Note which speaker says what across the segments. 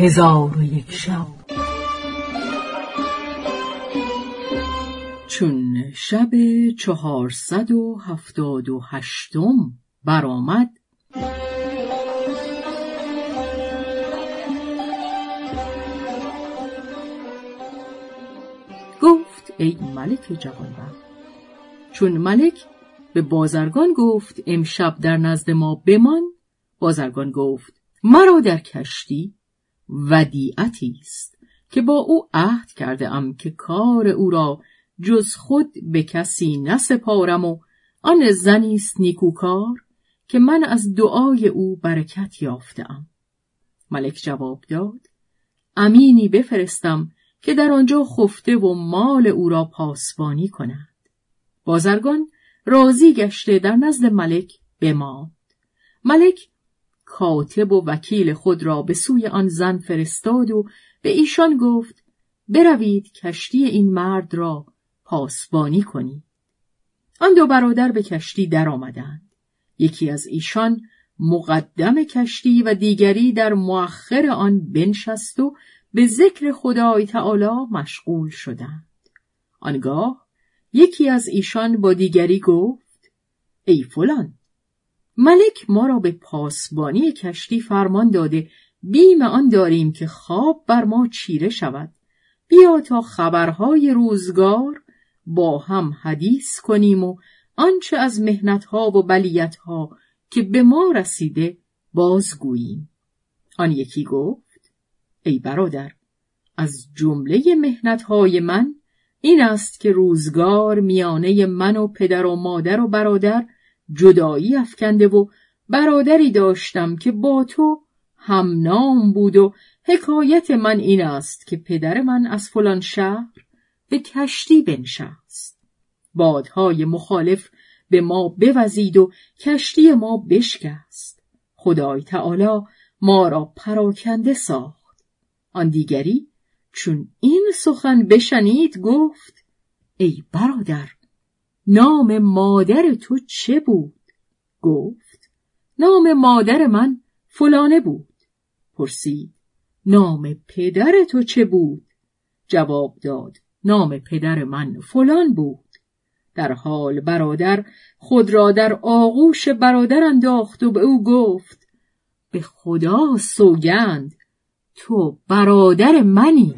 Speaker 1: هزار و یک شب. چون شب چهارصد و هفتاد و هشتم برآمد گفت ای ملک جوانبخت چون ملک به بازرگان گفت امشب در نزد ما بمان بازرگان گفت مرا در کشتی؟ ودیعتی است که با او عهد کرده ام که کار او را جز خود به کسی نسپارم و آن زنی است نیکوکار که من از دعای او برکت یافتم ملک جواب داد امینی بفرستم که در آنجا خفته و مال او را پاسبانی کند. بازرگان راضی گشته در نزد ملک بماند. ملک کاتب و وکیل خود را به سوی آن زن فرستاد و به ایشان گفت بروید کشتی این مرد را پاسبانی کنید. آن دو برادر به کشتی درآمدند. یکی از ایشان مقدم کشتی و دیگری در مؤخر آن بنشست و به ذکر خدای تعالی مشغول شدند. آنگاه یکی از ایشان با دیگری گفت ای فلان ملک ما را به پاسبانی کشتی فرمان داده. بیم آن داریم که خواب بر ما چیره شود. بیا تا خبرهای روزگار با هم حدیث کنیم و آنچه از مهنتها و بلیتها که به ما رسیده بازگوییم. آن یکی گفت ای برادر از جمله مهنتهای من این است که روزگار میانه من و پدر و مادر و برادر جدایی افکنده و برادری داشتم که با تو هم نام بود و حکایت من این است که پدر من از فلان شهر به کشتی بنشست. بادهای مخالف به ما بوزید و کشتی ما بشکست. خدای تعالی ما را پراکنده ساخت. آن دیگری چون این سخن بشنید گفت ای برادر نام مادر تو چه بود؟ گفت نام مادر من فلانه بود پرسید نام پدر تو چه بود؟ جواب داد نام پدر من فلان بود در حال برادر خود را در آغوش برادر انداخت و به او گفت به خدا سوگند تو برادر منی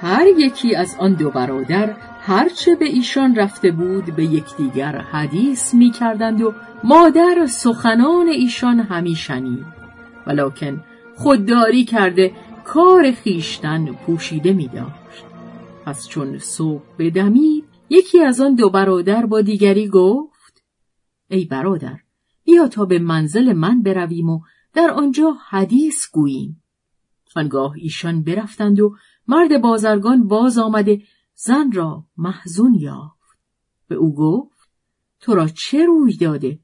Speaker 1: هر یکی از آن دو برادر هرچه به ایشان رفته بود به یکدیگر حدیث می کردند و مادر سخنان ایشان همی شنید. ولکن خودداری کرده کار خیشتن پوشیده می داشت پس چون صبح بدمید یکی از آن دو برادر با دیگری گفت ای برادر بیا تا به منزل من برویم و در آنجا حدیث گوییم. آنگاه ایشان برفتند و مرد بازرگان باز آمده زن را محزون یافت. به او گفت تو را چه روی داده؟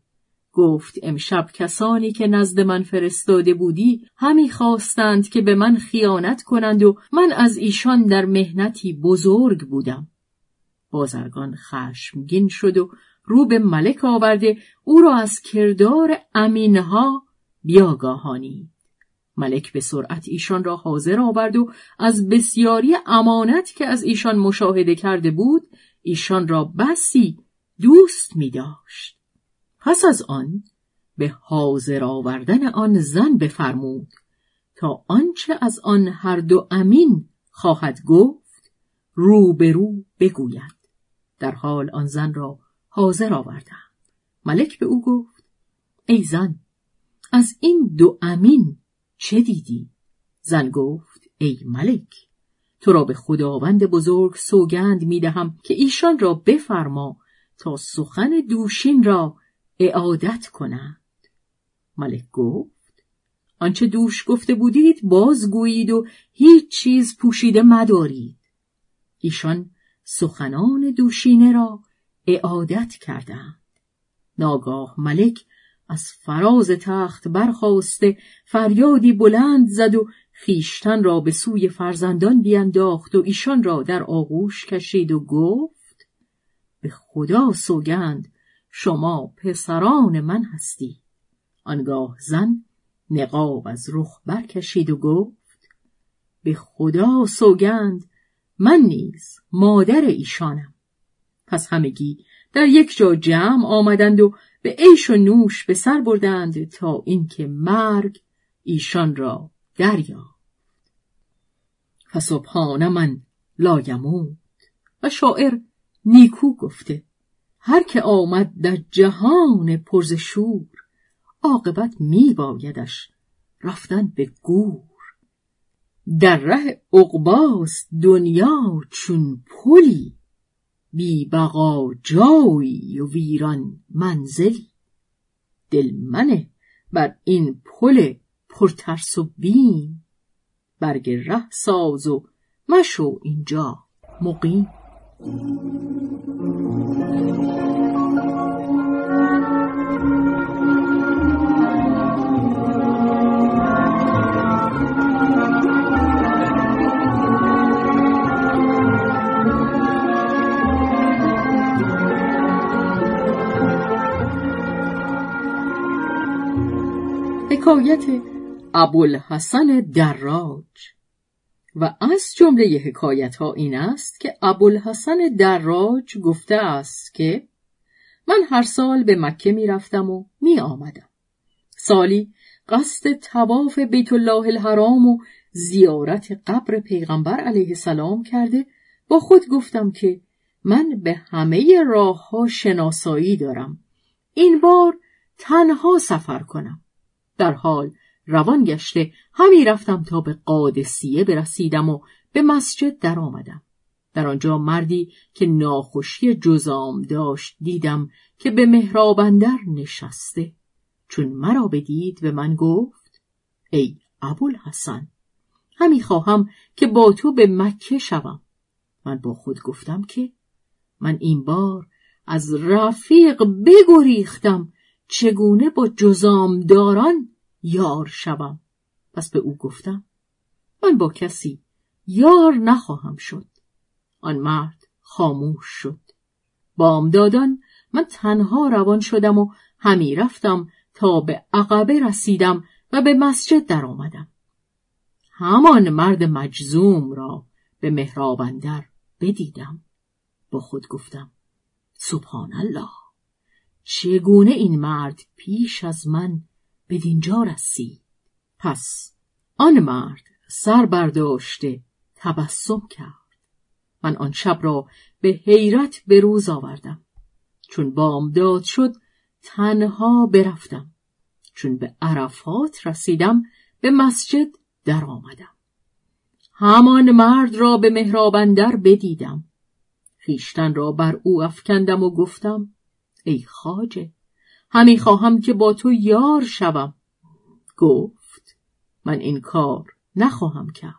Speaker 1: گفت امشب کسانی که نزد من فرستاده بودی همی خواستند که به من خیانت کنند و من از ایشان در مهنتی بزرگ بودم. بازرگان خشمگین شد و رو به ملک آورده او را از کردار امینها بیاگاهانی. ملک به سرعت ایشان را حاضر آورد و از بسیاری امانت که از ایشان مشاهده کرده بود ایشان را بسی دوست می داشت. پس از آن به حاضر آوردن آن زن بفرمود تا آنچه از آن هر دو امین خواهد گفت رو به رو بگوید در حال آن زن را حاضر آوردند ملک به او گفت ای زن از این دو امین چه دیدی؟ زن گفت ای ملک تو را به خداوند بزرگ سوگند می دهم که ایشان را بفرما تا سخن دوشین را اعادت کنند. ملک گفت آنچه دوش گفته بودید بازگویید و هیچ چیز پوشیده مدارید. ایشان سخنان دوشینه را اعادت کردند. ناگاه ملک از فراز تخت برخواسته فریادی بلند زد و خیشتن را به سوی فرزندان بینداخت و ایشان را در آغوش کشید و گفت به خدا سوگند شما پسران من هستی. آنگاه زن نقاب از رخ برکشید و گفت به خدا سوگند من نیز مادر ایشانم. پس همگی در یک جا جمع آمدند و به عیش و نوش به سر بردند تا اینکه مرگ ایشان را دریافت فسبحان من لایموت و شاعر نیکو گفته هر که آمد در جهان پرزشور عاقبت می بایدش رفتن به گور. در ره عقباست دنیا چون پلی بی بقا جایی و ویران منزلی. دل منه بر این پل پرترس و بیم. برگ ره ساز و مشو اینجا مقیم. حکایت ابوالحسن دراج و از جمله حکایت ها این است که ابوالحسن دراج گفته است که من هر سال به مکه می رفتم و می آمدم. سالی قصد تواف بیت الله الحرام و زیارت قبر پیغمبر علیه السلام کرده با خود گفتم که من به همه راه ها شناسایی دارم. این بار تنها سفر کنم. در حال روان گشته همی رفتم تا به قادسیه برسیدم و به مسجد در آمدم. در آنجا مردی که ناخوشی جزام داشت دیدم که به مهرابندر نشسته. چون مرا بدید به من گفت ای ابوالحسن همی خواهم که با تو به مکه شوم. من با خود گفتم که من این بار از رفیق بگریختم چگونه با جزامداران یار شوم؟ پس به او گفتم من با کسی یار نخواهم شد. آن مرد خاموش شد. بامدادان من تنها روان شدم و همی رفتم تا به عقبه رسیدم و به مسجد در آمدم. همان مرد مجزوم را به مهرابندر بدیدم. با خود گفتم سبحان الله. چگونه این مرد پیش از من به دینجا رسید؟ پس آن مرد سر برداشته تبسم کرد. من آن شب را به حیرت به روز آوردم. چون بامداد شد تنها برفتم. چون به عرفات رسیدم به مسجد در آمدم. همان مرد را به مهرابندر بدیدم. خیشتن را بر او افکندم و گفتم ای خاجه همی خواهم که با تو یار شوم. گفت من این کار نخواهم کرد.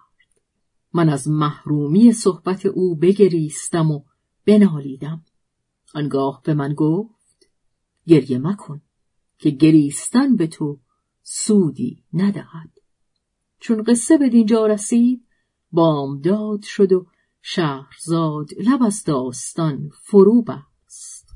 Speaker 1: من از محرومی صحبت او بگریستم و بنالیدم. آنگاه به من گفت گریه مکن که گریستن به تو سودی ندهد. چون قصه به دینجا رسید بامداد شد و شهرزاد لب از داستان فرو بست.